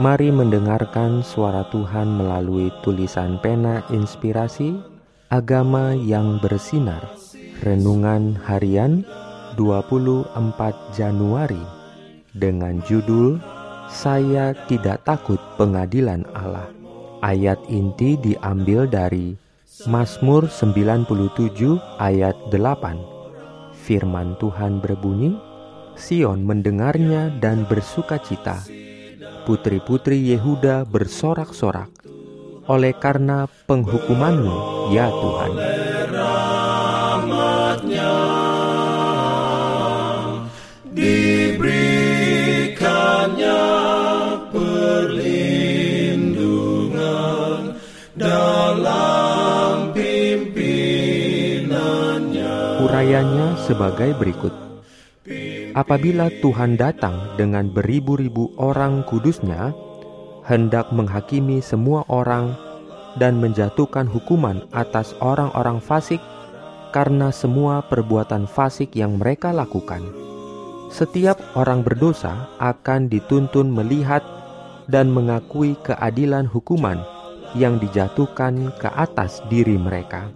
Mari mendengarkan suara Tuhan melalui tulisan pena inspirasi Agama yang bersinar. Renungan harian 24 Januari Dengan judul Saya tidak takut pengadilan Allah. Ayat inti diambil dari Mazmur 97 ayat 8 Firman Tuhan berbunyi Sion mendengarnya dan bersuka cita putri-putri Yehuda bersorak-sorak oleh karena penghukumanmu, ya Tuhan. Diberikannya perlindungan dalam pimpinannya. Urayanya sebagai berikut. Apabila Tuhan datang dengan beribu-ribu orang kudusnya, hendak menghakimi semua orang dan menjatuhkan hukuman atas orang-orang fasik karena semua perbuatan fasik yang mereka lakukan. Setiap orang berdosa akan dituntun melihat dan mengakui keadilan hukuman yang dijatuhkan ke atas diri mereka.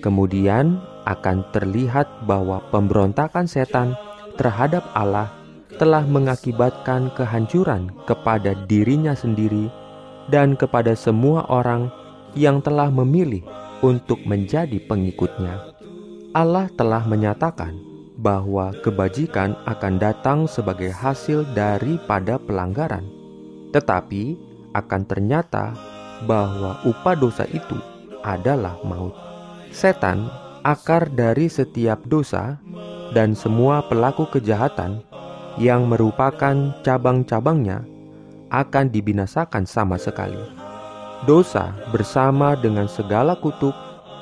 Kemudian akan terlihat bahwa pemberontakan setan terhadap Allah telah mengakibatkan kehancuran kepada dirinya sendiri dan kepada semua orang yang telah memilih untuk menjadi pengikutnya. Allah telah menyatakan bahwa kebajikan akan datang sebagai hasil daripada pelanggaran, tetapi akan ternyata bahwa upah dosa itu adalah maut. Setan, akar dari setiap dosa, dan semua pelaku kejahatan yang merupakan cabang-cabangnya akan dibinasakan sama sekali. Dosa bersama dengan segala kutuk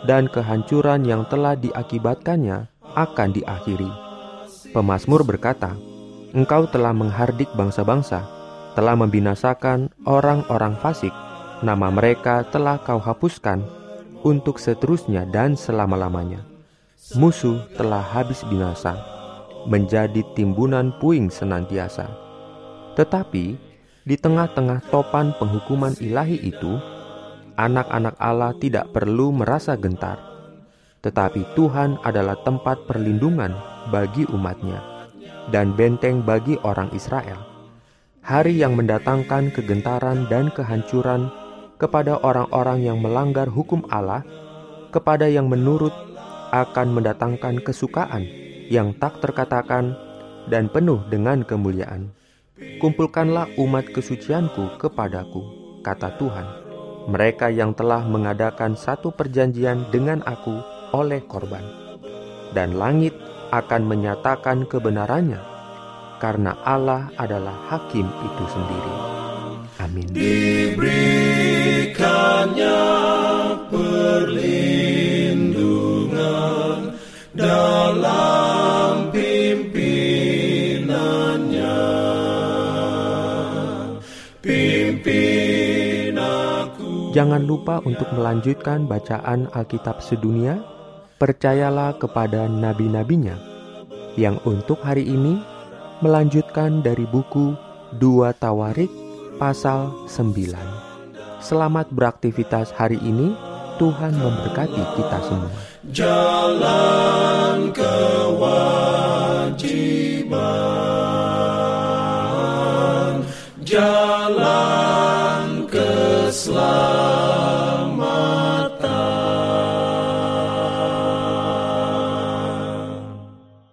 dan kehancuran yang telah diakibatkannya akan diakhiri. Pemasmur berkata, Engkau telah menghardik bangsa-bangsa, telah membinasakan orang-orang fasik, nama mereka telah kau hapuskan untuk seterusnya dan selama-lamanya musuh telah habis binasa, menjadi timbunan puing senantiasa. Tetapi di tengah-tengah topan penghukuman ilahi itu, anak-anak Allah tidak perlu merasa gentar, tetapi Tuhan adalah tempat perlindungan bagi umatnya dan benteng bagi orang Israel. Hari yang mendatangkan kegentaran dan kehancuran kepada orang-orang yang melanggar hukum Allah, kepada yang menurut akan mendatangkan kesukaan yang tak terkatakan dan penuh dengan kemuliaan. Kumpulkanlah umat kesucianku kepadaku, kata Tuhan, mereka yang telah mengadakan satu perjanjian dengan aku oleh korban. Dan langit akan menyatakan kebenarannya, karena Allah adalah hakim itu sendiri. Amin. Jangan lupa untuk melanjutkan bacaan Alkitab sedunia. Percayalah kepada nabi-nabinya yang untuk hari ini melanjutkan dari buku 2 Tawarik pasal 9. Selamat beraktivitas hari ini. Tuhan memberkati kita semua. Jalan